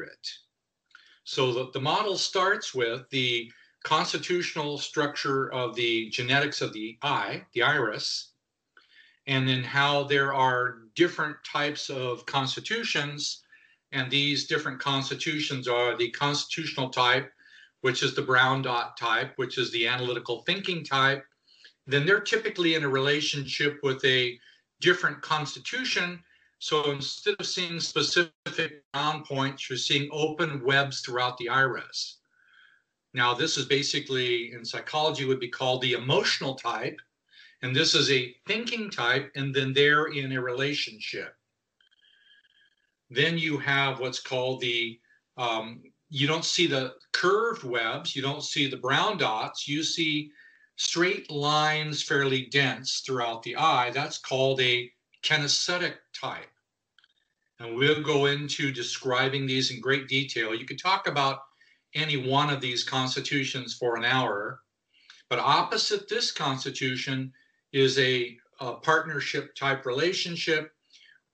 100. So the, the model starts with the constitutional structure of the genetics of the eye, the iris, and then how there are different types of constitutions. And these different constitutions are the constitutional type, which is the brown dot type, which is the analytical thinking type. Then they're typically in a relationship with a different constitution. So instead of seeing specific ground points, you're seeing open webs throughout the iris. Now, this is basically in psychology would be called the emotional type, and this is a thinking type, and then they're in a relationship. Then you have what's called the um, you don't see the curved webs, you don't see the brown dots, you see straight lines fairly dense throughout the eye. That's called a kinesthetic type. And we'll go into describing these in great detail. You could talk about any one of these constitutions for an hour, but opposite this constitution is a, a partnership type relationship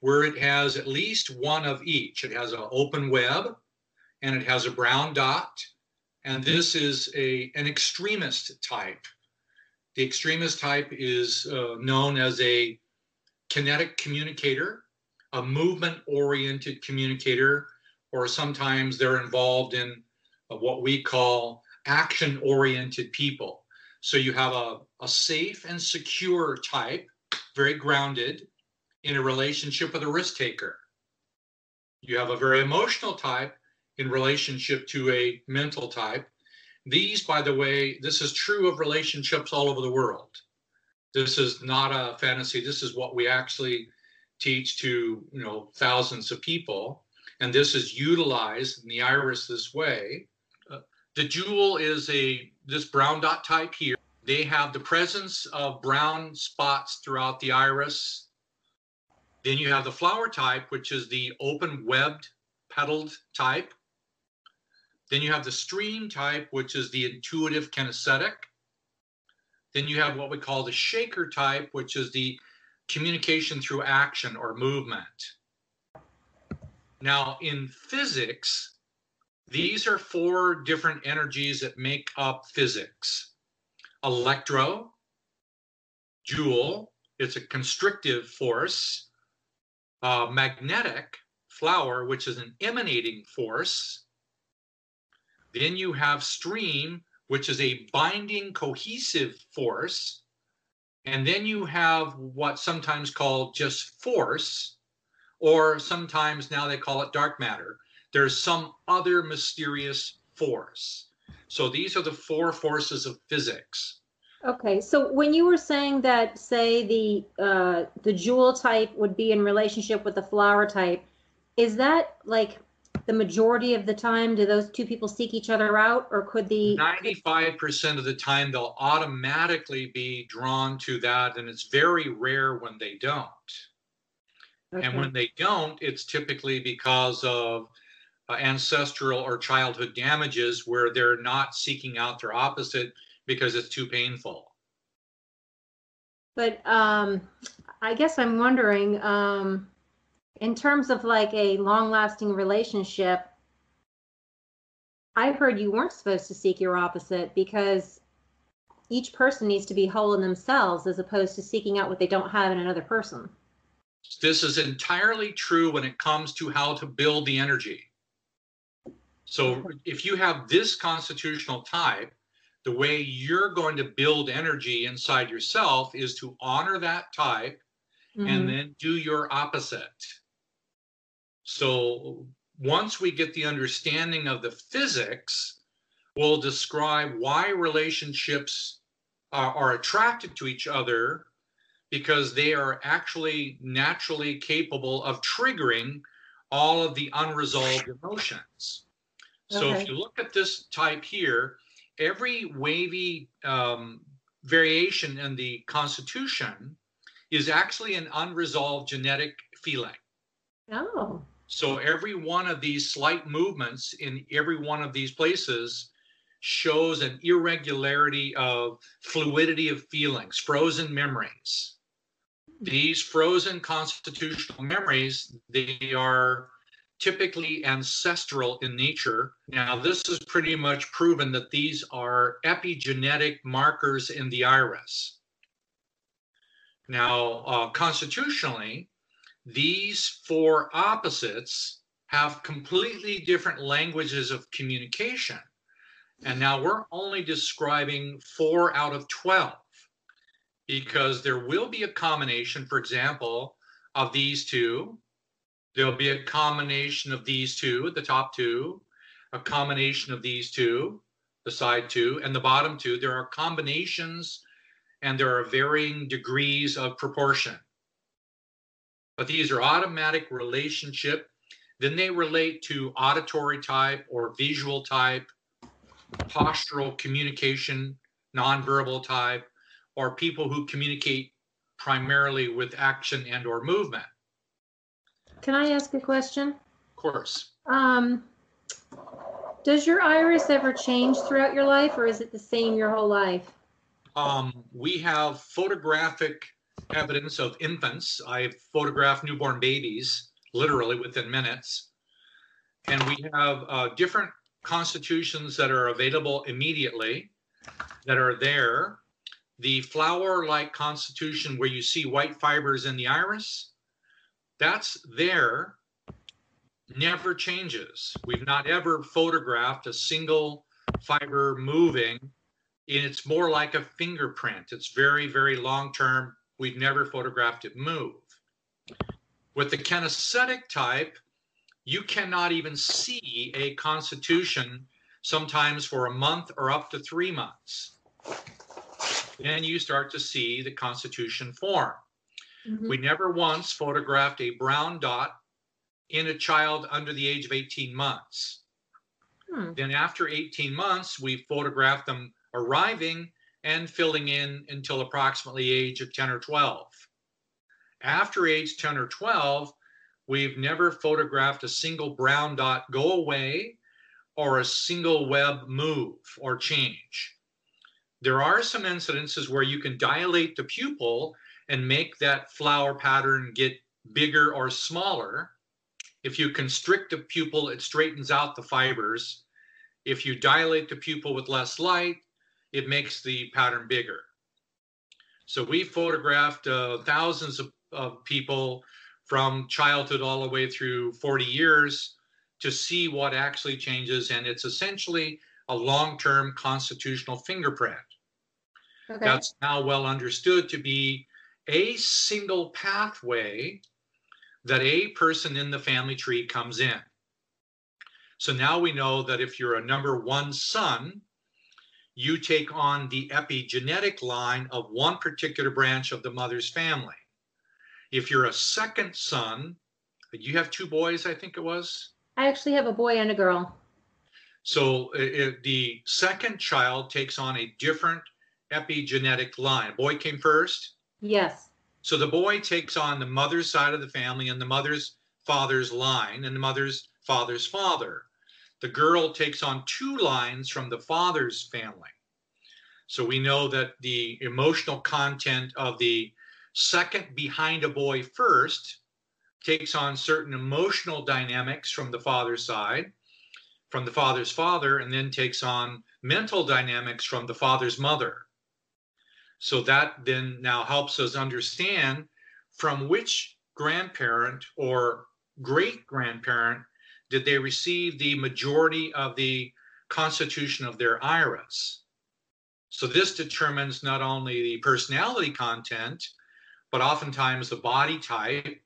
where it has at least one of each. It has an open web and it has a brown dot. And this is a, an extremist type. The extremist type is uh, known as a kinetic communicator, a movement oriented communicator, or sometimes they're involved in uh, what we call action oriented people. So you have a, a safe and secure type, very grounded in a relationship with a risk taker. You have a very emotional type in relationship to a mental type. These, by the way, this is true of relationships all over the world. This is not a fantasy. This is what we actually teach to you know thousands of people, and this is utilized in the iris this way. Uh, the jewel is a this brown dot type here. They have the presence of brown spots throughout the iris. Then you have the flower type, which is the open webbed petaled type. Then you have the stream type, which is the intuitive kinesthetic. Then you have what we call the shaker type, which is the communication through action or movement. Now, in physics, these are four different energies that make up physics. Electro, jewel, it's a constrictive force, uh, magnetic, flower, which is an emanating force, then you have stream, which is a binding cohesive force. And then you have what's sometimes called just force, or sometimes now they call it dark matter. There's some other mysterious force. So these are the four forces of physics. Okay, so when you were saying that, say the uh, the jewel type would be in relationship with the flower type, is that like the majority of the time do those two people seek each other out or could the 95% of the time they'll automatically be drawn to that and it's very rare when they don't okay. and when they don't it's typically because of uh, ancestral or childhood damages where they're not seeking out their opposite because it's too painful but um i guess i'm wondering um in terms of like a long lasting relationship, I heard you weren't supposed to seek your opposite because each person needs to be whole in themselves as opposed to seeking out what they don't have in another person. This is entirely true when it comes to how to build the energy. So if you have this constitutional type, the way you're going to build energy inside yourself is to honor that type mm-hmm. and then do your opposite. So once we get the understanding of the physics, we'll describe why relationships are, are attracted to each other because they are actually naturally capable of triggering all of the unresolved emotions. So okay. if you look at this type here, every wavy um, variation in the constitution is actually an unresolved genetic feeling. Oh. So every one of these slight movements in every one of these places shows an irregularity of fluidity of feelings, frozen memories. These frozen constitutional memories, they are typically ancestral in nature. Now, this is pretty much proven that these are epigenetic markers in the iris. Now, uh, constitutionally, these four opposites have completely different languages of communication. And now we're only describing four out of 12 because there will be a combination, for example, of these two. There'll be a combination of these two, the top two, a combination of these two, the side two, and the bottom two. There are combinations and there are varying degrees of proportion. But these are automatic relationship. Then they relate to auditory type or visual type postural communication, nonverbal type, or people who communicate primarily with action and or movement. Can I ask a question? Of course. Um, does your iris ever change throughout your life or is it the same your whole life? Um, we have photographic evidence of infants. I've photographed newborn babies literally within minutes. And we have uh, different constitutions that are available immediately that are there. The flower-like constitution where you see white fibers in the iris, that's there, never changes. We've not ever photographed a single fiber moving. And it's more like a fingerprint. It's very, very long-term. We've never photographed it move. With the kinesthetic type, you cannot even see a constitution sometimes for a month or up to three months. Then you start to see the constitution form. Mhm. We never once photographed a brown dot in a child under the age of 18 months. Hmm. Then after 18 months, we photographed them arriving and filling in until approximately age of 10 or 12. After age 10 or 12, we've never photographed a single brown dot go away or a single web move or change. There are some incidences where you can dilate the pupil and make that flower pattern get bigger or smaller. If you constrict the pupil, it straightens out the fibers. If you dilate the pupil with less light, it makes the pattern bigger. So we photographed uh, thousands of, of people from childhood all the way through 40 years to see what actually changes. And it's essentially a long term constitutional fingerprint. Okay. That's now well understood to be a single pathway that a person in the family tree comes in. So now we know that if you're a number one son, you take on the epigenetic line of one particular branch of the mother's family. If you're a second son, you have two boys, I think it was. I actually have a boy and a girl. So i- i- the second child takes on a different epigenetic line. Boy came first. Yes. So the boy takes on the mother's side of the family and the mother's father's line and the mother's father's father. The girl takes on two lines from the father's family. So we know that the emotional content of the second behind a boy first takes on certain emotional dynamics from the father's side, from the father's father, and then takes on mental dynamics from the father's mother. So that then now helps us understand from which grandparent or great grandparent did they receive the majority of the constitution of their iris. So this determines not only the personality content, but oftentimes the body type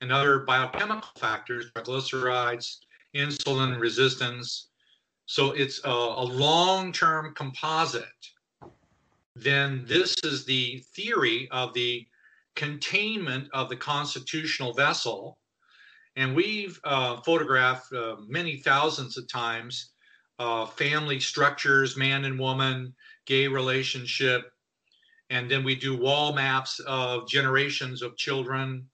and other biochemical factors, triglycerides, insulin resistance. So it's a, a long-term composite then this is the theory of the containment of the constitutional vessel. And we've uh, photographed uh, many thousands of times uh, family structures, man and woman, gay relationship. And then we do wall maps of generations of children.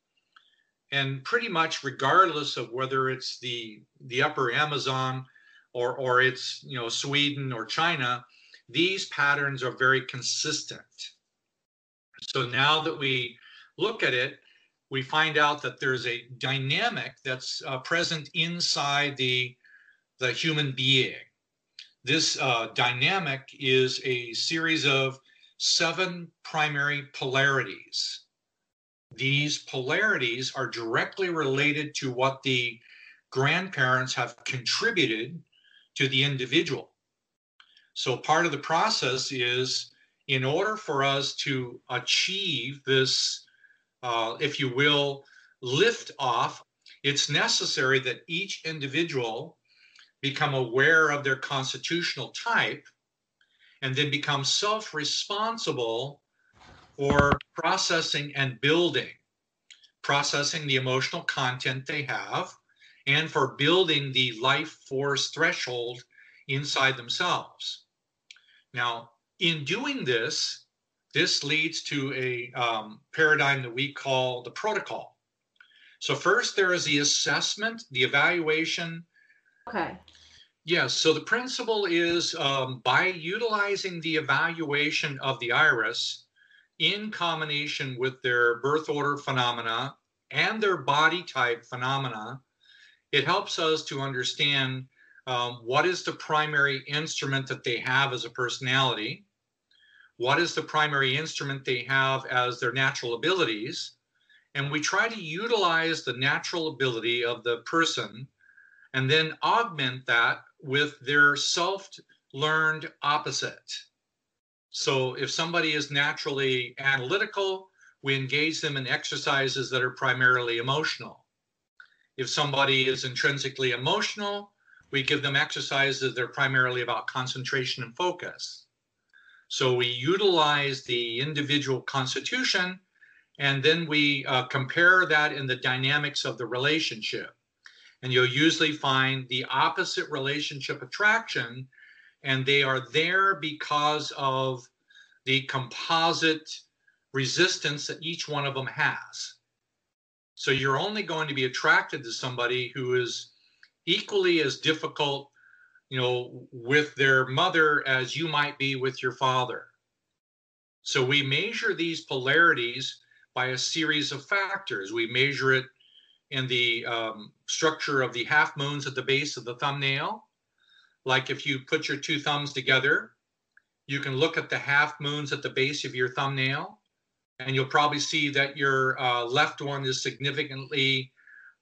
And pretty much regardless of whether it's the, the upper Amazon or, or it's, you know, Sweden or China, these patterns are very consistent. So now that we look at it, we find out that there's a dynamic that's uh, present inside the, the human being. This uh, dynamic is a series of seven primary polarities. These polarities are directly related to what the grandparents have contributed to the individual. So part of the process is in order for us to achieve this, uh, if you will, lift off, it's necessary that each individual become aware of their constitutional type and then become self responsible for processing and building, processing the emotional content they have, and for building the life force threshold inside themselves. Now, in doing this, this leads to a um, paradigm that we call the protocol. So, first, there is the assessment, the evaluation. Okay. Yes, so the principle is um, by utilizing the evaluation of the iris in combination with their birth order phenomena and their body type phenomena, it helps us to understand um, what is the primary instrument that they have as a personality, what is the primary instrument they have as their natural abilities, and we try to utilize the natural ability of the person and then augment that with their self learned opposite. So if somebody is naturally analytical, we engage them in exercises that are primarily emotional. If somebody is intrinsically emotional, we give them exercises that are primarily about concentration and focus. So we utilize the individual constitution and then we uh, compare that in the dynamics of the relationship. And you'll usually find the opposite relationship attraction, and they are there because of the composite resistance that each one of them has. So you're only going to be attracted to somebody who is equally as difficult, you know, with their mother as you might be with your father. So we measure these polarities by a series of factors. We measure it in the um, structure of the half moons at the base of the thumbnail. Like if you put your two thumbs together, you can look at the half moons at the base of your thumbnail, and you'll probably see that your uh, left one is significantly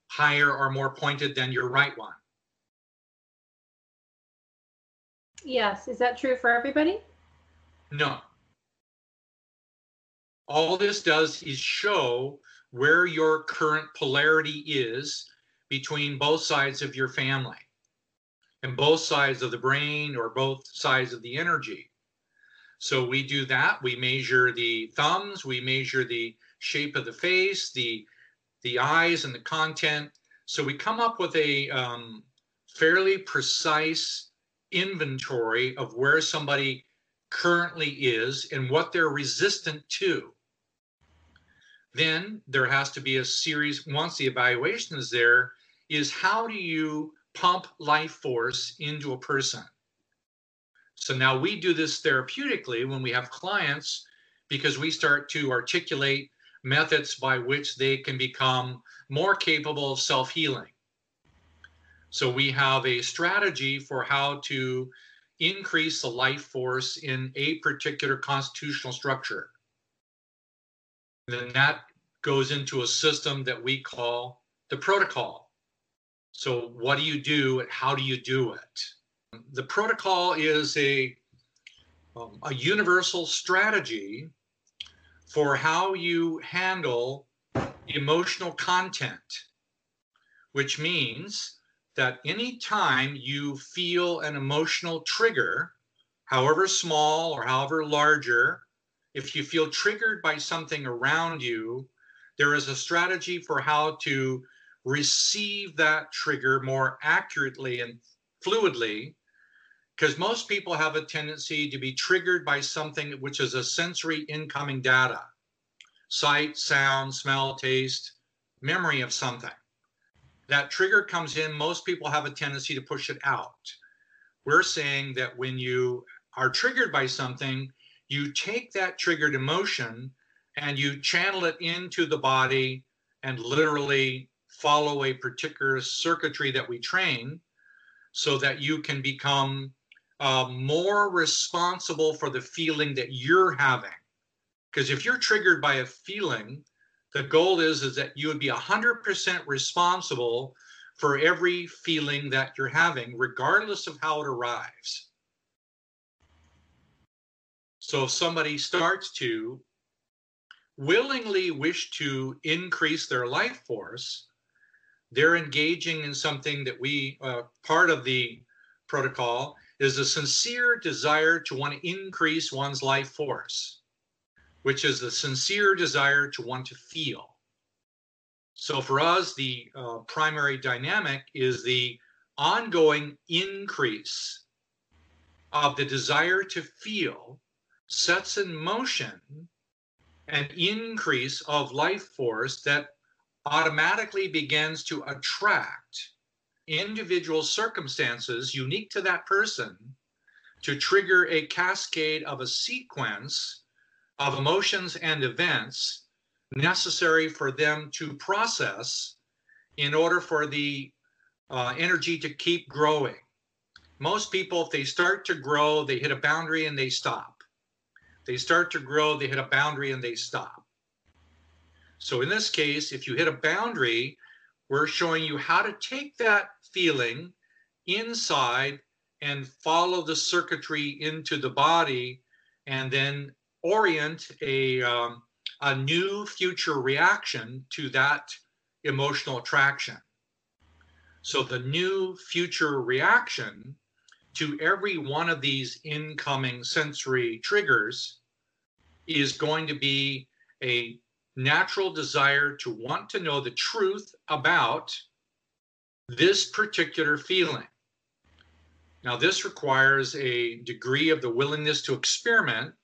higher or more pointed than your right one. Yes. Is that true for everybody? No. All this does is show where your current polarity is between both sides of your family and both sides of the brain or both sides of the energy. So we do that. We measure the thumbs, we measure the shape of the face, the the eyes and the content. So we come up with a um, fairly precise inventory of where somebody currently is and what they're resistant to. Then there has to be a series, once the evaluation is there, is how do you pump life force into a person? So now we do this therapeutically when we have clients because we start to articulate methods by which they can become more capable of self healing. So we have a strategy for how to increase the life force in a particular constitutional structure. Then that goes into a system that we call the protocol. So what do you do and how do you do it? The protocol is a, um, a universal strategy for how you handle emotional content, which means that any time you feel an emotional trigger, however small or however larger, if you feel triggered by something around you, there is a strategy for how to receive that trigger more accurately and fluidly because most people have a tendency to be triggered by something which is a sensory incoming data sight, sound, smell, taste, memory of something. That trigger comes in, most people have a tendency to push it out. We're saying that when you are triggered by something, you take that triggered emotion and you channel it into the body and literally follow a particular circuitry that we train so that you can become uh, more responsible for the feeling that you're having. Because if you're triggered by a feeling, the goal is is that you would be 100% responsible for every feeling that you're having, regardless of how it arrives. So if somebody starts to willingly wish to increase their life force, they're engaging in something that we, uh, part of the protocol, is a sincere desire to want to increase one's life force, which is the sincere desire to want to feel. So for us, the uh, primary dynamic is the ongoing increase of the desire to feel sets in motion an increase of life force that automatically begins to attract individual circumstances unique to that person to trigger a cascade of a sequence of emotions and events necessary for them to process in order for the uh, energy to keep growing. Most people, if they start to grow, they hit a boundary and they stop. They start to grow, they hit a boundary and they stop. So in this case, if you hit a boundary, we're showing you how to take that feeling inside and follow the circuitry into the body and then orient a, um, a new future reaction to that emotional attraction. So the new future reaction to every one of these incoming sensory triggers is going to be a natural desire to want to know the truth about this particular feeling. Now, this requires a degree of the willingness to experiment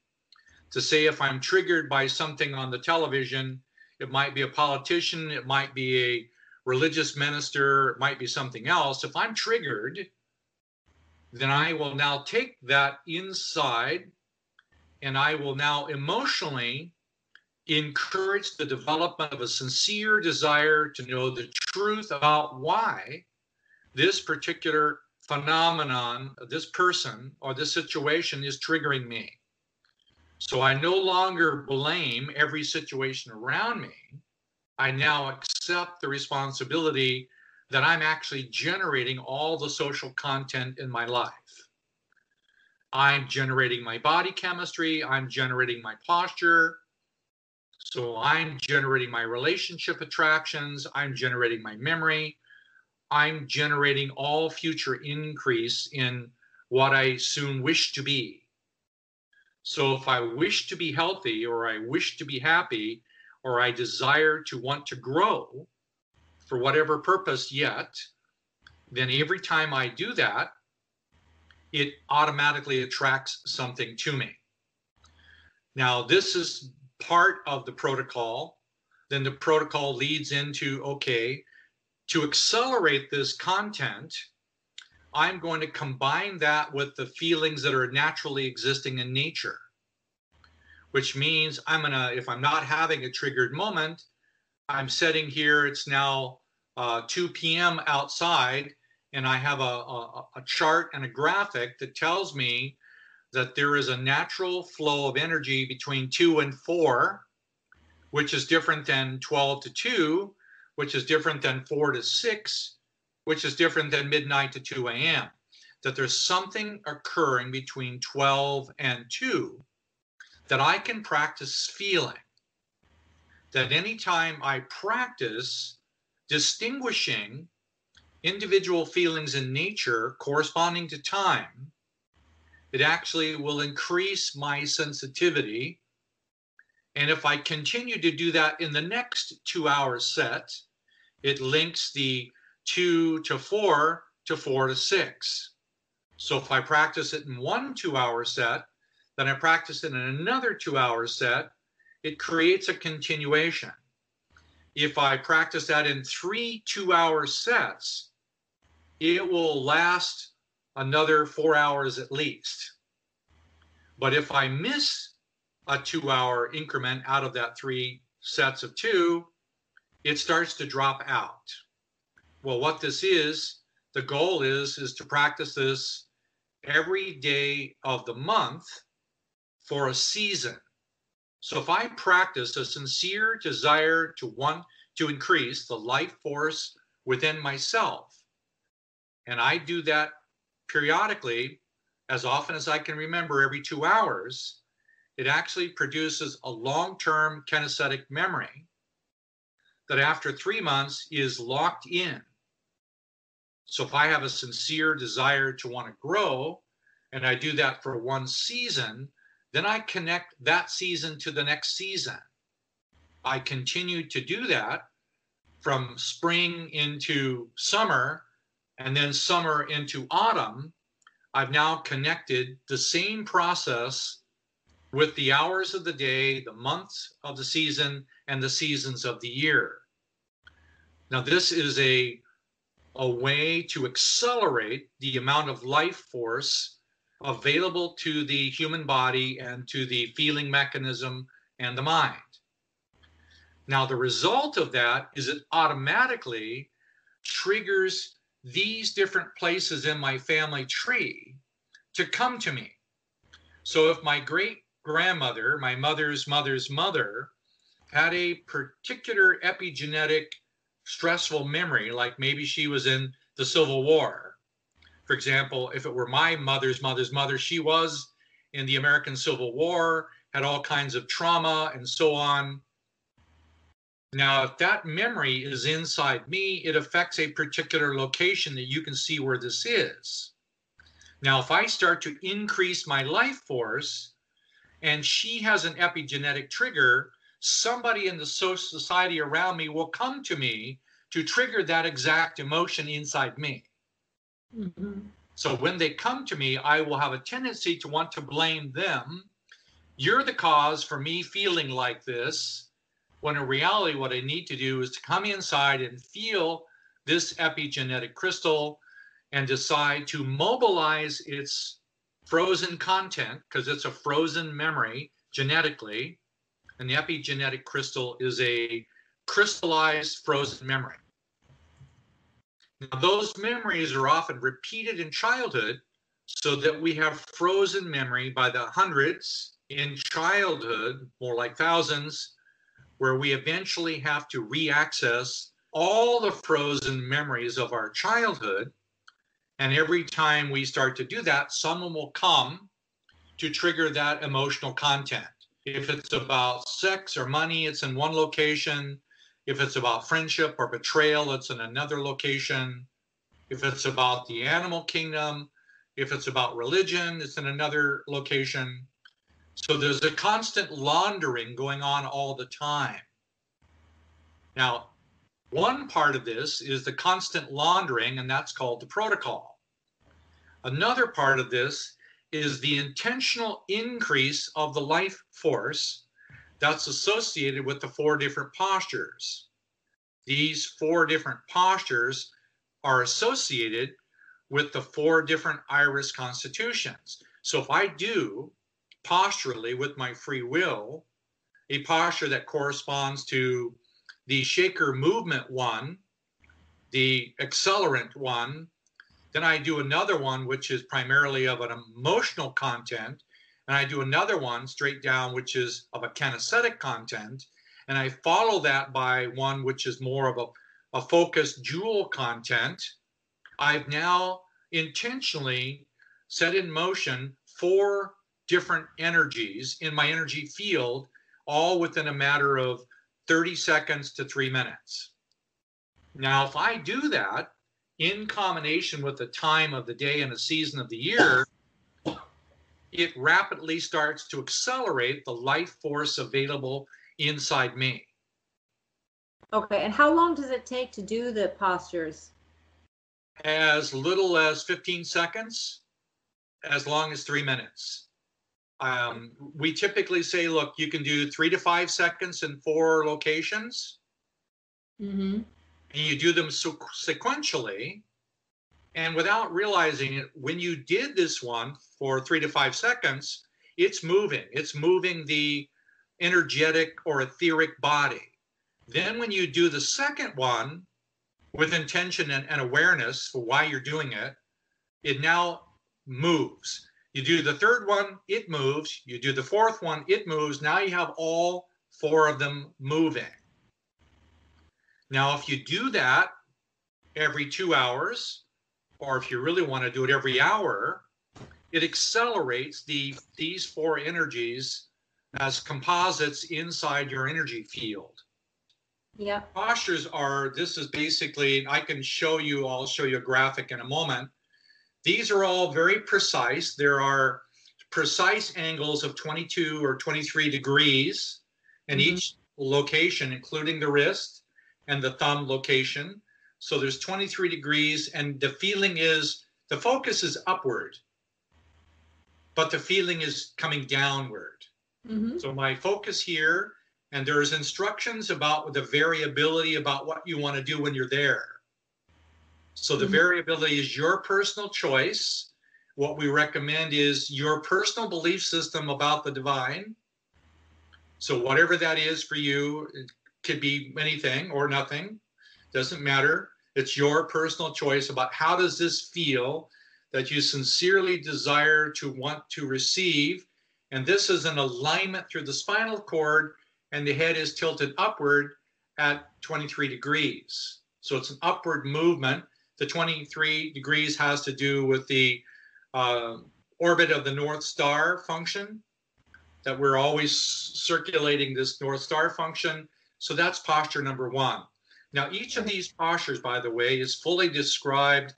to say if I'm triggered by something on the television, it might be a politician, it might be a religious minister, it might be something else. If I'm triggered, then I will now take that inside and I will now emotionally encourage the development of a sincere desire to know the truth about why this particular phenomenon, this person, or this situation is triggering me. So I no longer blame every situation around me. I now accept the responsibility that I'm actually generating all the social content in my life. I'm generating my body chemistry, I'm generating my posture, so I'm generating my relationship attractions, I'm generating my memory, I'm generating all future increase in what I soon wish to be. So if I wish to be healthy or I wish to be happy or I desire to want to grow for whatever purpose yet, then every time I do that, it automatically attracts something to me. Now, this is part of the protocol, then the protocol leads into okay, to accelerate this content, I'm going to combine that with the feelings that are naturally existing in nature, which means I'm going to, if I'm not having a triggered moment, I'm sitting here, it's now uh, 2 p.m. outside, and I have a, a, a chart and a graphic that tells me that there is a natural flow of energy between 2 and 4, which is different than 12 to 2, which is different than 4 to 6, which is different than midnight to 2 a.m. That there's something occurring between 12 and 2 that I can practice feeling. That anytime I practice distinguishing individual feelings in nature corresponding to time, it actually will increase my sensitivity. And if I continue to do that in the next two hour set, it links the two to four to four to six. So if I practice it in one two hour set, then I practice it in another two hour set, it creates a continuation. If I practice that in three two hour sets, it will last another four hours at least. But if I miss a two hour increment out of that three sets of two, it starts to drop out. Well, what this is, the goal is is to practice this every day of the month for a season. So if I practice a sincere desire to want to increase the life force within myself, and I do that periodically as often as I can remember every two hours, it actually produces a long term kinesthetic memory that after three months is locked in. So if I have a sincere desire to want to grow and I do that for one season, then I connect that season to the next season. I continue to do that from spring into summer and then summer into autumn. I've now connected the same process with the hours of the day, the months of the season, and the seasons of the year. Now, this is a, a way to accelerate the amount of life force available to the human body and to the feeling mechanism and the mind. Now, the result of that is it automatically triggers these different places in my family tree to come to me. So, if my great grandmother, my mother's mother's mother, had a particular epigenetic stressful memory, like maybe she was in the Civil War, for example, if it were my mother's mother's mother, she was in the American Civil War, had all kinds of trauma and so on. Now, if that memory is inside me, it affects a particular location that you can see where this is. Now, if I start to increase my life force and she has an epigenetic trigger, somebody in the social society around me will come to me to trigger that exact emotion inside me. Mm-hmm. So when they come to me, I will have a tendency to want to blame them. You're the cause for me feeling like this. When in reality, what I need to do is to come inside and feel this epigenetic crystal and decide to mobilize its frozen content because it's a frozen memory genetically. The epigenetic crystal is a crystallized frozen memory. Now, those memories are often repeated in childhood so that we have frozen memory by the hundreds in childhood, more like thousands, where we eventually have to reaccess all the frozen memories of our childhood. And every time we start to do that, someone will come to trigger that emotional content. If it's about sex or money, it's in one location. If it's about friendship or betrayal, it's in another location. If it's about the animal kingdom, if it's about religion, it's in another location. So there's a constant laundering going on all the time. Now, one part of this is the constant laundering, and that's called the protocol. Another part of this is the intentional increase of the life force that's associated with the four different postures. These four different postures are associated with the four different iris constitutions. So if I do posturally with my free will, a posture that corresponds to the shaker movement one, the accelerant one, then I do another one, which is primarily of an emotional content, and I do another one straight down, which is of a kinesthetic content, and I follow that by one which is more of a, a focused jewel content. I've now intentionally set in motion four different energies in my energy field, all within a matter of 30 seconds to three minutes. Now, if I do that in combination with the time of the day and the season of the year, it rapidly starts to accelerate the life force available inside me. Okay, and how long does it take to do the postures? As little as 15 seconds, as long as three minutes. Um, we typically say, look, you can do three to five seconds in four locations. Mm-hmm. And you do them sequentially. And without realizing it, when you did this one for three to five seconds, it's moving. It's moving the energetic or etheric body. Then, when you do the second one with intention and, and awareness for why you're doing it, it now moves. You do the third one, it moves. You do the fourth one, it moves. Now you have all four of them moving. Now, if you do that every two hours, or if you really want to do it every hour, it accelerates the these four energies as composites inside your energy field. Yeah. Postures are this is basically I can show you I'll show you a graphic in a moment. These are all very precise. There are precise angles of 22 or 23 degrees in mm-hmm. each location including the wrist and the thumb location. So there's 23 degrees and the feeling is the focus is upward but the feeling is coming downward. Mm-hmm. So my focus here, and there's instructions about the variability about what you want to do when you're there. So the mm-hmm. variability is your personal choice. What we recommend is your personal belief system about the divine. So whatever that is for you, could be anything or nothing, doesn't matter. It's your personal choice about how does this feel that you sincerely desire to want to receive. And this is an alignment through the spinal cord, and the head is tilted upward at 23 degrees. So it's an upward movement. The 23 degrees has to do with the uh, orbit of the North Star function, that we're always circulating this North Star function. So that's posture number one. Now, each of these postures, by the way, is fully described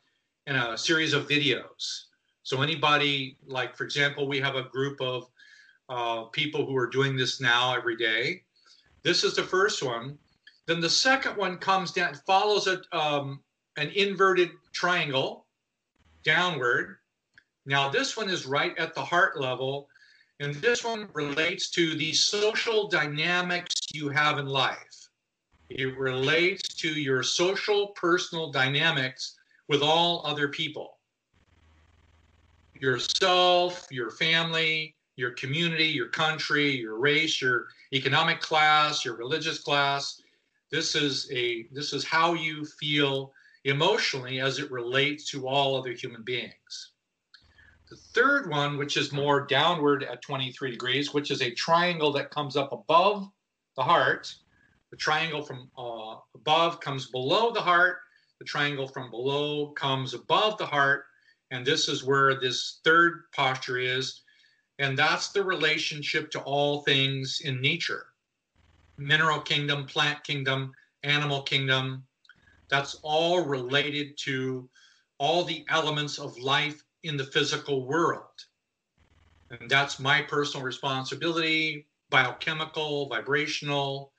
in a series of videos. So anybody, like for example, we have a group of uh, people who are doing this now every day. This is the first one. Then the second one comes down, follows a, um, an inverted triangle downward. Now this one is right at the heart level, and this one relates to the social dynamics you have in life. It relates to your social personal dynamics with all other people yourself, your family, your community, your country, your race, your economic class, your religious class. This is a this is how you feel emotionally as it relates to all other human beings. The third one, which is more downward at 23 degrees, which is a triangle that comes up above the heart. The triangle from uh, above comes below the heart the triangle from below comes above the heart. And this is where this third posture is. And that's the relationship to all things in nature mineral kingdom, plant kingdom, animal kingdom. That's all related to all the elements of life in the physical world. And that's my personal responsibility biochemical, vibrational,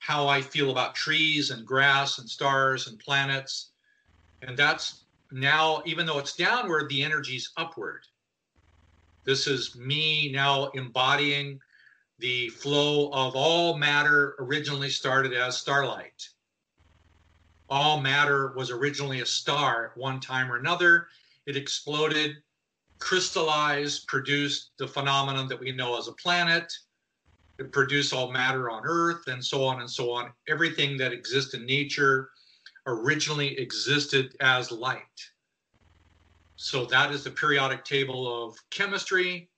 how I feel about trees and grass and stars and planets. And that's now, even though it's downward, the energy's upward. This is me now embodying the flow of all matter originally started as starlight. All matter was originally a star at one time or another. It exploded, crystallized, produced the phenomenon that we know as a planet. It produced all matter on earth and so on and so on. Everything that exists in nature originally existed as light. So that is the periodic table of chemistry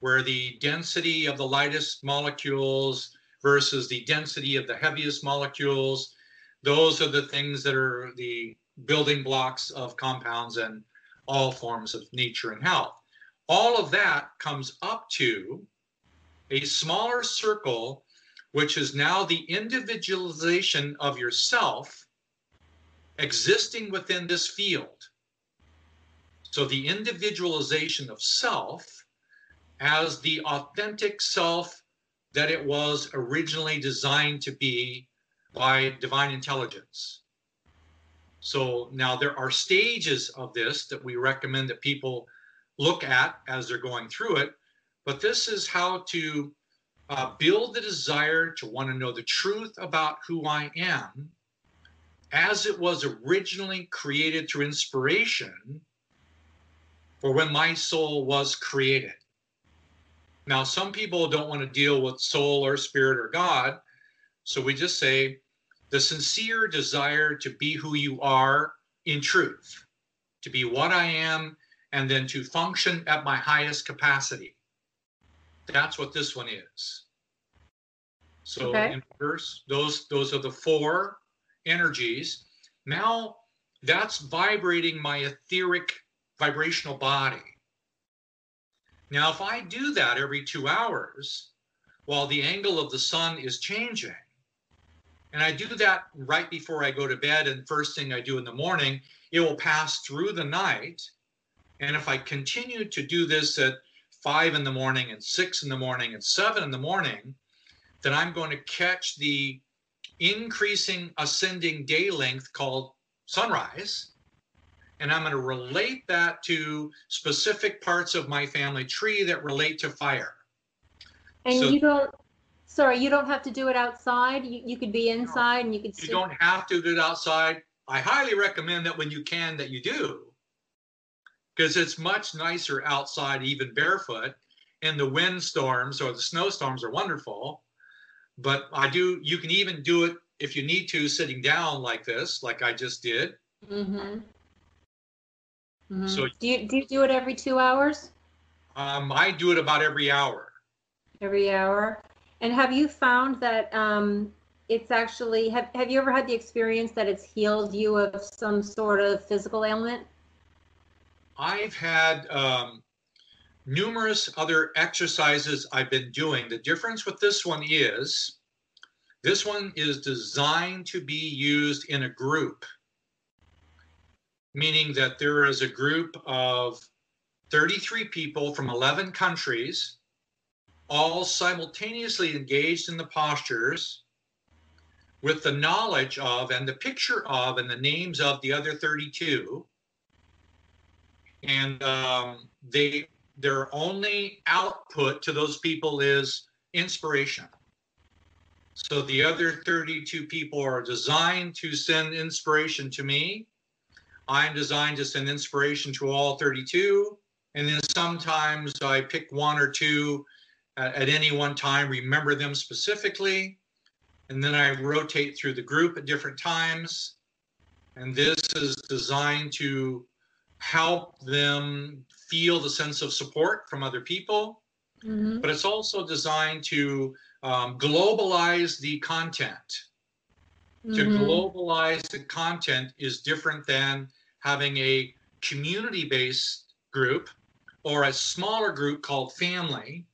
where the density of the lightest molecules versus the density of the heaviest molecules those are the things that are the building blocks of compounds and all forms of nature and health all of that comes up to a smaller circle, which is now the individualization of yourself existing within this field. So the individualization of self as the authentic self that it was originally designed to be by divine intelligence. So now there are stages of this that we recommend that people look at as they're going through it but this is how to uh, build the desire to want to know the truth about who I am as it was originally created through inspiration for when my soul was created. Now, some people don't want to deal with soul or spirit or God. So we just say the sincere desire to be who you are in truth, to be what I am, and then to function at my highest capacity. That's what this one is. So Okay. in reverse, those those are the four energies. Now that's vibrating my etheric vibrational body. Now, if I do that every two hours while the angle of the sun is changing, and I do that right before I go to bed and first thing I do in the morning, it will pass through the night. And if I continue to do this at five in the morning and six in the morning and seven in the morning, then I'm going to catch the increasing ascending day length called sunrise. And I'm going to relate that to specific parts of my family tree that relate to fire. And So- you don't, sorry, you don't have to do it outside. You, you could be inside and you could. You don't have to do it outside. I highly recommend that when you can, that you do, because it's much nicer outside, even barefoot. And the windstorms or the snowstorms are wonderful. But I do. You can even do it if you need to, sitting down like this, like I just did. Mhm. Mhm. So- do you do you do it every two hours? Um, I do it about every hour. Every hour. And have you found that um, it's actually have Have you ever had the experience that it's healed you of some sort of physical ailment? I've had um, numerous other exercises I've been doing. The difference with this one is this one is designed to be used in a group, meaning that there is a group of 33 people from 11 countries, all simultaneously engaged in the postures with the knowledge of and the picture of and the names of the other 32 and um, they their only output to those people is inspiration. So the other 32 people are designed to send inspiration to me. I'm designed to send inspiration to all 32. And then sometimes I pick one or two at, at any one time, remember them specifically. And then I rotate through the group at different times. And this is designed to help them feel the sense of support from other people, Mm-hmm. but it's also designed to um, globalize the content. To Mm-hmm. globalize the content is different than having a community based group or a smaller group called family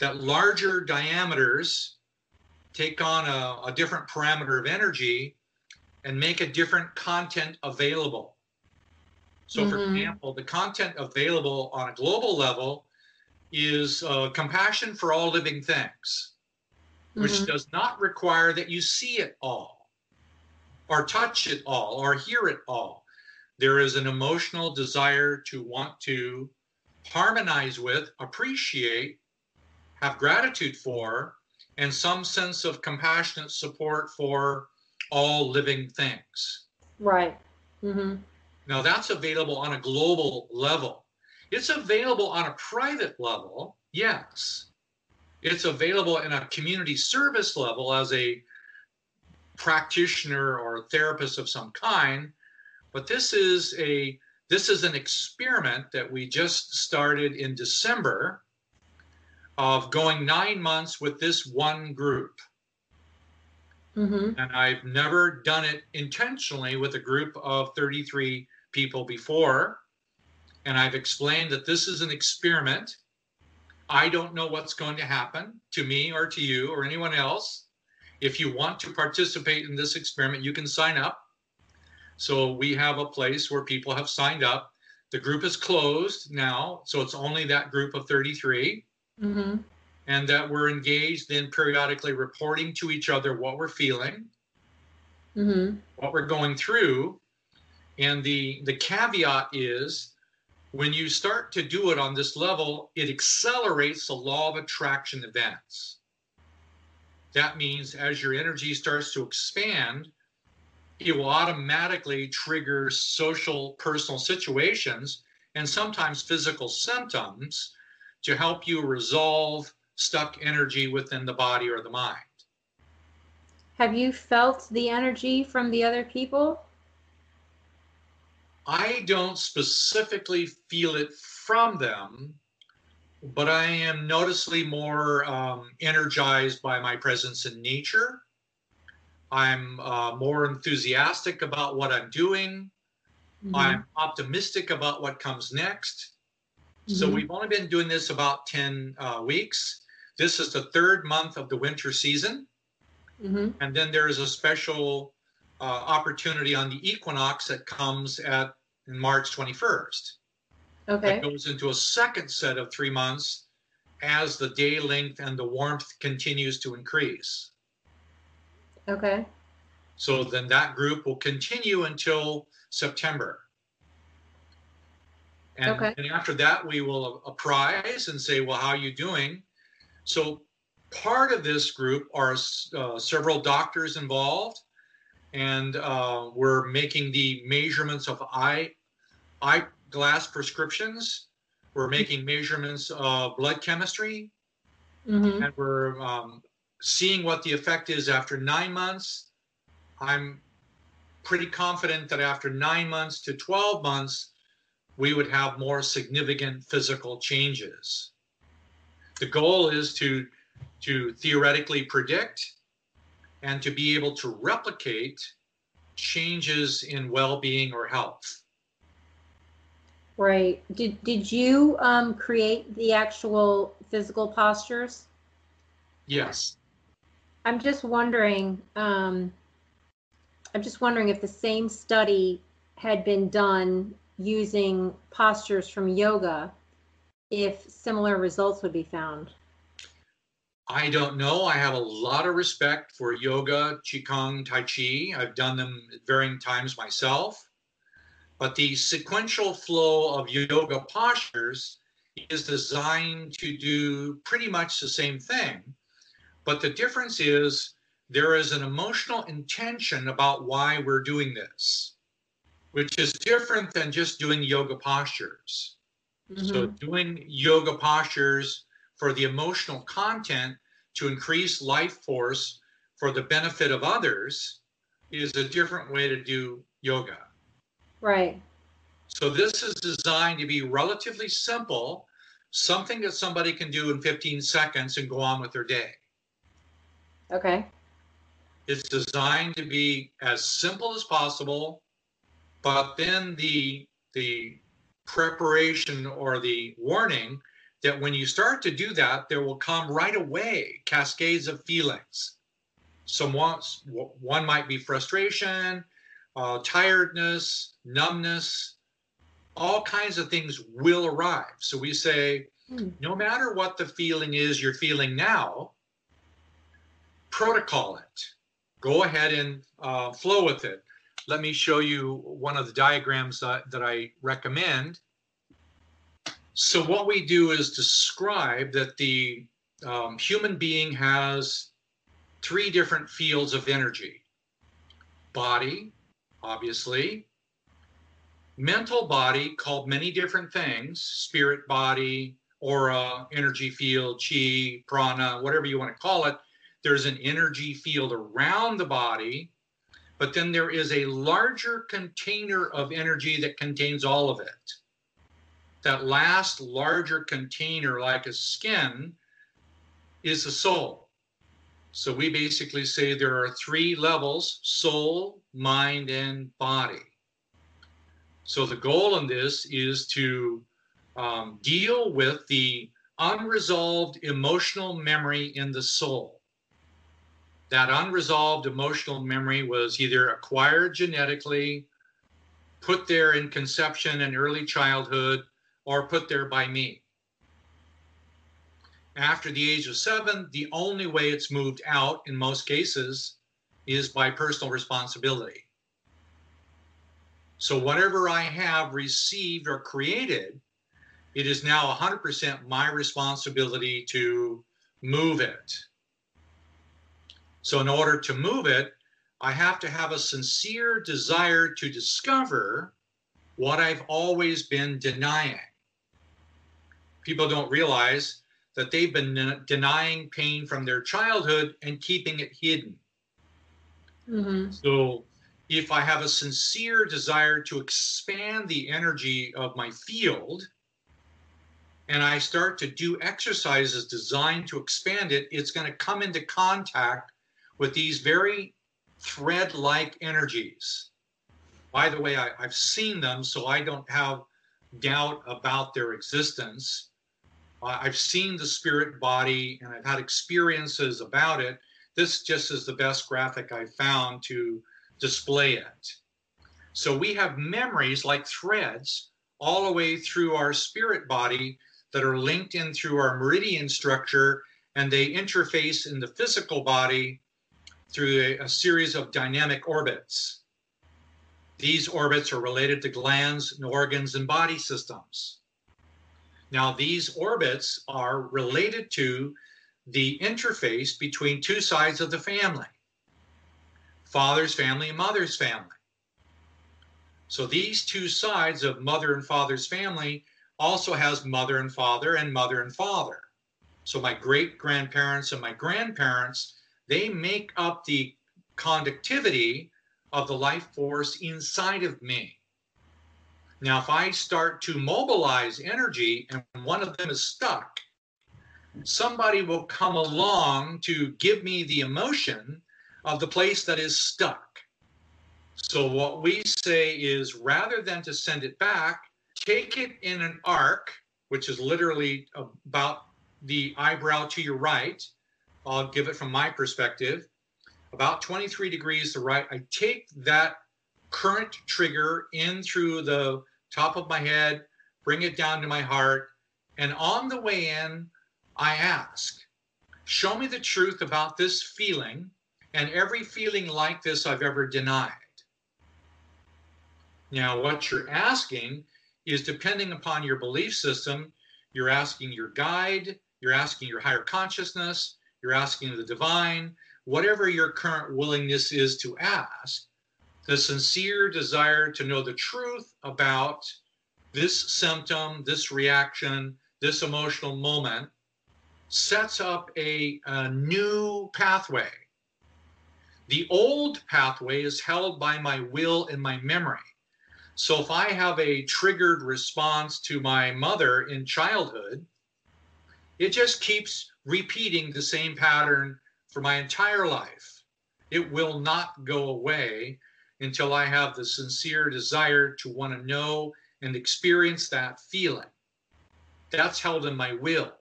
that larger diameters take on a, a different parameter of energy and make a different content available. So, for Mhm. example, the content available on a global level is uh, compassion for all living things, which Mhm. does not require that you see it all, or touch it all, or hear it all. There is an emotional desire to want to harmonize with, appreciate, have gratitude for, and some sense of compassionate support for all living things. Right. Mm-hmm. Now, that's available on a global level. It's available on a private level, yes. It's available in a community service level as a practitioner or therapist of some kind. But this is a this is an experiment that we just started in December of going nine months with this one group. Mm-hmm. And I've never done it intentionally with a group of 33 people before. And I've explained that this is an experiment. I don't know what's going to happen to me or to you or anyone else. If you want to participate in this experiment, you can sign up. So we have a place where people have signed up. The group is closed now, so it's only that group of 33 Mm-hmm. and that we're engaged in periodically reporting to each other what we're feeling, Mm-hmm. what we're going through. And the the caveat is when you start to do it on this level, it accelerates the law of attraction events. That means as your energy starts to expand, it will automatically trigger social personal situations and sometimes physical symptoms to help you resolve stuck energy within the body or the mind. Have you felt the energy from the other people? I don't specifically feel it from them, but I am noticeably more um, energized by my presence in nature. I'm uh, more enthusiastic about what I'm doing. Mm-hmm. I'm optimistic about what comes next. Mm-hmm. So we've only been doing this about 10 uh, weeks. This is the third month of the winter season. Mm-hmm. And then there is a special uh, opportunity on the equinox that comes at March 21st. Okay. That goes into a second set of three months as the day length and the warmth continues to increase. Okay. So then that group will continue until September. And, okay. and after that, we will apprise and say, well, how are you doing? So part of this group are uh, several doctors involved, and uh, we're making the measurements of eye eyeglass prescriptions. We're making measurements of blood chemistry, mm-hmm. and we're um, seeing what the effect is after nine months. I'm pretty confident that after nine months to 12 months, we would have more significant physical changes. The goal is to, to theoretically predict and to be able to replicate changes in well-being or health. Right. Did did you um, create the actual physical postures? Yes. I'm just wondering. Um, I'm just wondering if the same study had been done using postures from yoga, if similar results would be found. I don't know. I have a lot of respect for yoga, qigong, tai chi. I've done them at varying times myself. But the sequential flow of yoga postures is designed to do pretty much the same thing. But the difference is there is an emotional intention about why we're doing this, which is different than just doing yoga postures. Mm-hmm. So, doing yoga postures for the emotional content to increase life force for the benefit of others is a different way to do yoga. Right. So this is designed to be relatively simple, something that somebody can do in 15 seconds and go on with their day. Okay. It's designed to be as simple as possible, but then the the preparation or the warning that when you start to do that, there will come right away cascades of feelings. Some one might be frustration, uh, tiredness, numbness, all kinds of things will arrive. So we say, hmm. no matter what the feeling is you're feeling now, protocol it. Go ahead and uh, flow with it. Let me show you one of the diagrams that, that I recommend. So what we do is describe that the um, human being has three different fields of energy. Body, obviously, mental body called many different things spirit body aura energy field chi prana whatever you want to call it there's an energy field around the body but then there is a larger container of energy that contains all of it. That last larger container like a skin is the soul. So we basically say there are three levels soul mind and body. So the goal in this is to um, deal with the unresolved emotional memory in the soul. That unresolved emotional memory was either acquired genetically, put there in conception and early childhood, or put there by me. After the age of seven, the only way it's moved out in most cases is by personal responsibility. So whatever I have received or created, it is now 100% my responsibility to move it. So in order to move it, I have to have a sincere desire to discover what I've always been denying. People don't realize that they've been denying pain from their childhood and keeping it hidden. Mm-hmm. So if I have a sincere desire to expand the energy of my field, and I start to do exercises designed to expand it, it's going to come into contact with these very thread like energies. By the way, I, have seen them, so I don't have doubt about their existence. Uh, I've seen the spirit body and I've had experiences about it. This just is the best graphic I found to display it. So we have memories like threads all the way through our spirit body that are linked in through our meridian structure and they interface in the physical body through a, a, series of dynamic orbits. These orbits are related to glands and organs and body systems. Now, these orbits are related to the interface between two sides of the family father's family and mother's family. So, these two sides of mother and father's family also has mother and father and mother and father. So my great grandparents and my grandparents, they make up the conductivity of the life force inside of me. Now, if I start to mobilize energy and one of them is stuck, somebody will come along to give me the emotion of the place that is stuck. So, what we say is rather than to send it back, take it in an arc, which is literally about the eyebrow to your right. I'll give it from my perspective, about 23 degrees to the right. I take that current trigger in through the top of my head, bring it down to my heart, and on the way in, I ask, show me the truth about this feeling and every feeling like this I've ever denied. Now, what you're asking is depending upon your belief system, you're asking your guide, you're asking your higher consciousness, you're asking the divine, whatever your current willingness is to ask, the sincere desire to know the truth about this symptom, this reaction, this emotional moment sets up a, a new pathway. The old pathway is held by my will and my memory. So if I have a triggered response to my mother in childhood, it just keeps repeating the same pattern for my entire life. It will not go away until I have the sincere desire to want to know and experience that feeling. That's held in my will.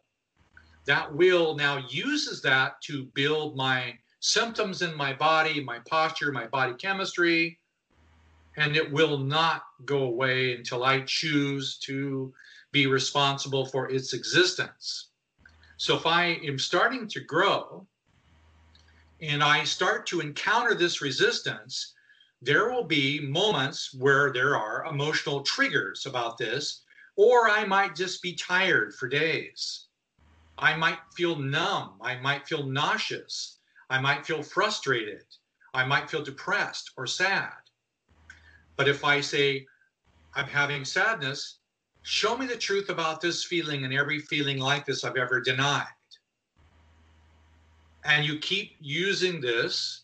That will now uses that to build my symptoms in my body, my posture, my body chemistry, and it will not go away until I choose to be responsible for its existence. So if I am starting to grow and I start to encounter this resistance, there will be moments where there are emotional triggers about this, or I might just be tired for days. I might feel numb. I might feel nauseous. I might feel frustrated. I might feel depressed or sad. But if I say, I'm having sadness, show me the truth about this feeling and every feeling like this I've ever denied. And you keep using this,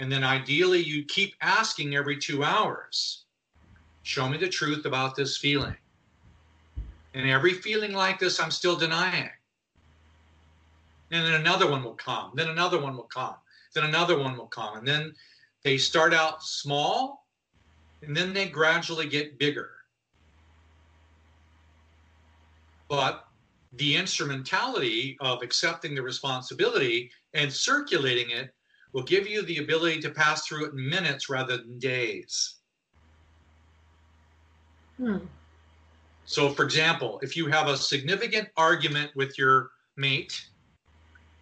and then ideally you keep asking every two hours, show me the truth about this feeling. And every feeling like this, I'm still denying. And then another one will come, then another one will come, then another one will come. And then they start out small and then they gradually get bigger. But the instrumentality of accepting the responsibility and circulating it will give you the ability to pass through it in minutes rather than days. Hmm. So, for example, if you have a significant argument with your mate,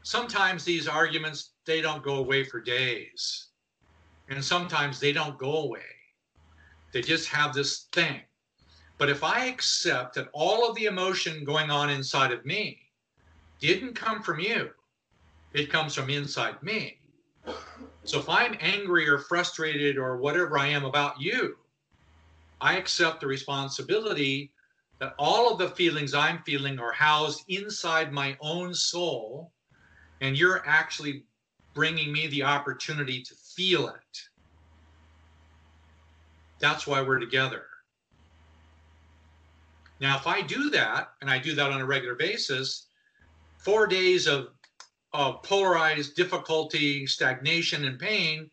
sometimes these arguments they don't go away for days, and sometimes they don't go away. They just have this thing. But if I accept that all of the emotion going on inside of me didn't come from you, it comes from inside me. So if I'm angry or frustrated or whatever I am about you, I accept the responsibility that all of the feelings I'm feeling are housed inside my own soul, and you're actually bringing me the opportunity to feel it. That's why we're together. Now, if I do that, and I do that on a regular basis, four days of, of polarized difficulty, stagnation, and pain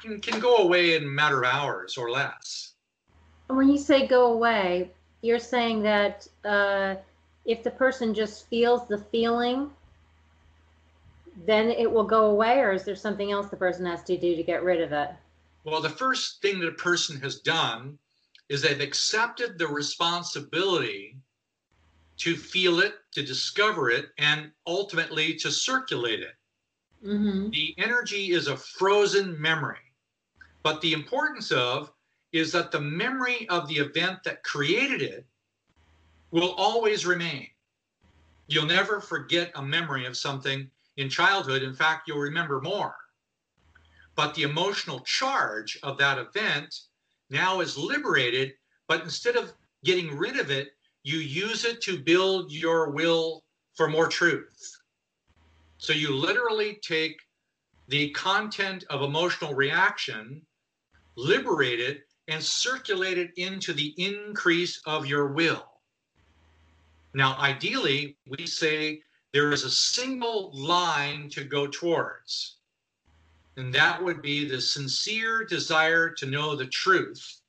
can, can go away in a matter of hours or less. When you say go away, you're saying that uh, if the person just feels the feeling, then it will go away, or is there something else the person has to do to get rid of it? Well, the first thing that a person has done is they've accepted the responsibility to feel it, to discover it, and ultimately to circulate it. Mm-hmm. The energy is a frozen memory. But the importance of is that the memory of the event that created it will always remain. You'll never forget a memory of something in childhood. In fact, you'll remember more. But the emotional charge of that event now is liberated, but instead of getting rid of it, you use it to build your will for more truth. So you literally take the content of emotional reaction, liberate it, and circulate it into the increase of your will. Now, ideally, we say there is a single line to go towards and that would be the sincere desire to know the truth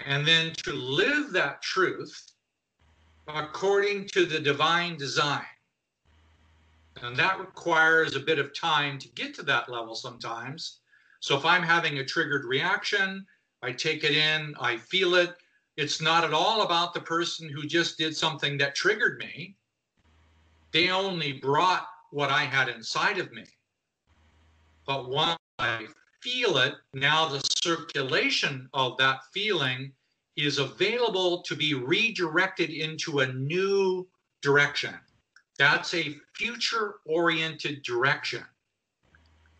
and then to live that truth according to the divine design. And that requires a bit of time to get to that level sometimes. So if I'm having a triggered reaction, I take it in, I feel it. It's not at all about the person who just did something that triggered me. They only brought what I had inside of me. But once I feel it, now the circulation of that feeling is available to be redirected into a new direction. That's a future oriented direction.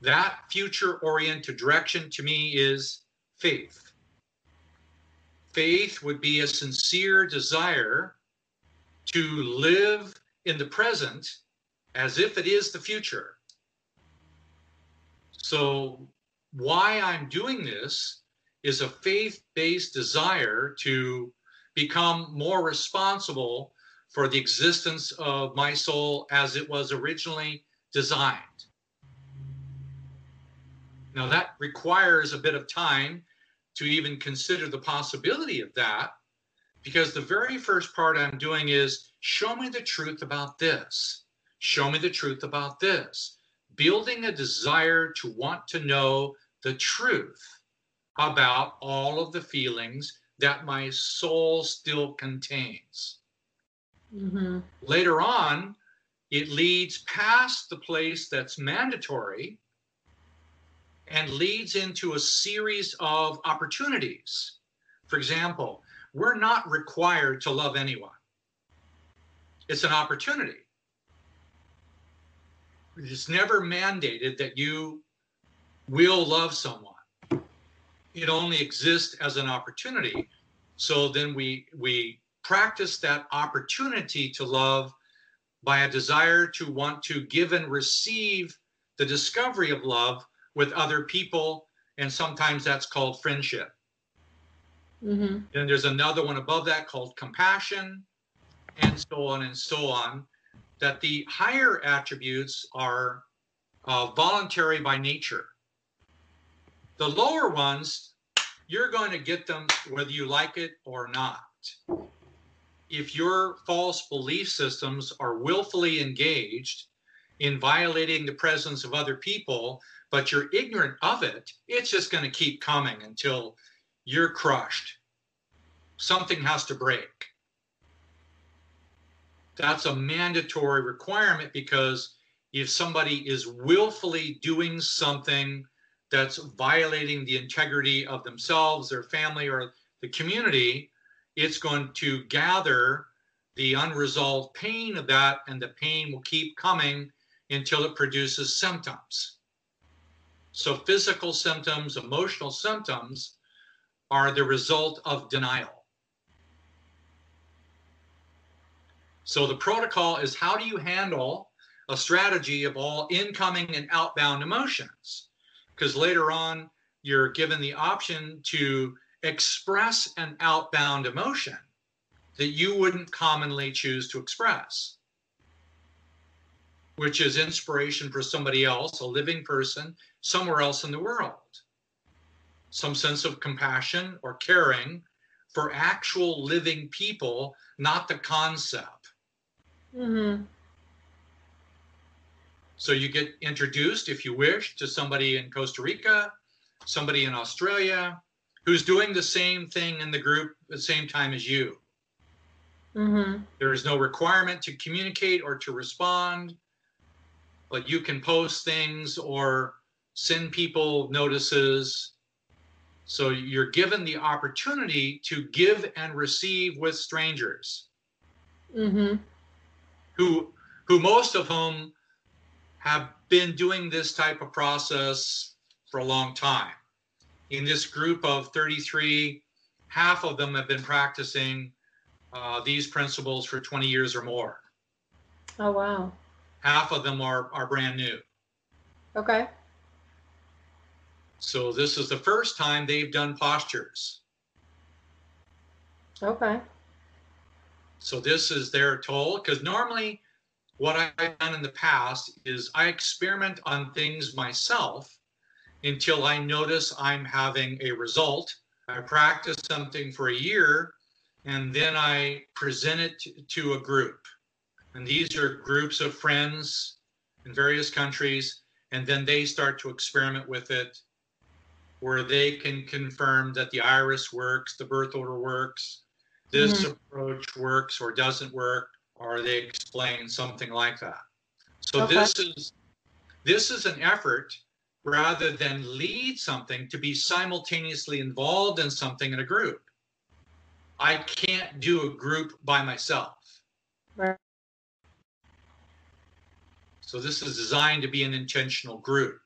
That future oriented direction to me is faith. Faith would be a sincere desire to live in the present as if it is the future. So, why I'm doing this is a faith based desire to become more responsible for the existence of my soul as it was originally designed. Now, that requires a bit of time to even consider the possibility of that, because the very first part I'm doing is show me the truth about this, show me the truth about this building a desire to want to know the truth about all of the feelings that my soul still contains. Mm-hmm. Later on, it leads past the place that's mandatory and leads into a series of opportunities. For example, we're not required to love anyone, it's an opportunity it's never mandated that you will love someone. It only exists as an opportunity. So then we we practice that opportunity to love by a desire to want to give and receive the discovery of love with other people and sometimes that's called friendship mm-hmm. then there's another one above that called compassion and so on and so on that the higher attributes are uh, voluntary by nature. The lower ones, you're going to get them whether you like it or not. If your false belief systems are willfully engaged in violating the presence of other people, but you're ignorant of it, it's just going to keep coming until you're crushed. Something has to break that's a mandatory requirement because if somebody is willfully doing something that's violating the integrity of themselves, their family, or the community, it's going to gather the unresolved pain of that, and the pain will keep coming until it produces symptoms. So, physical symptoms, emotional symptoms are the result of denial. So the protocol is how do you handle a strategy of all incoming and outbound emotions. Because later on, you're given the option to express an outbound emotion that you wouldn't commonly choose to express, which is inspiration for somebody else, a living person, somewhere else in the world. Some sense of compassion or caring for actual living people, not the concept. Mm-hmm. So you get introduced, if you wish, to somebody in Costa Rica, somebody in Australia, who's doing the same thing in the group at the same time as you. Mm-hmm. There is no requirement to communicate or to respond, but you can post things or send people notices. So you're given the opportunity to give and receive with strangers Mm-hmm. Who who most of whom have been doing this type of process for a long time. In this group of 33, half of them have been practicing uh, these principles for 20 years or more. Oh wow. Half of them are, are brand new. Okay. So this is the first time they've done postures. Okay. So this is their toll because normally what I've done in the past is I experiment on things myself until I notice I'm having a result. I practice something for a year and then I present it to, a group. And these are groups of friends in various countries. And then they start to experiment with it where they can confirm that the iris works, the birth order works, this mm-hmm. approach works or doesn't work, or they explain something like that. So Okay. this is this is an effort rather than lead something to be simultaneously involved in something in a group. I can't do a group by myself. Right. So this is designed to be an intentional group.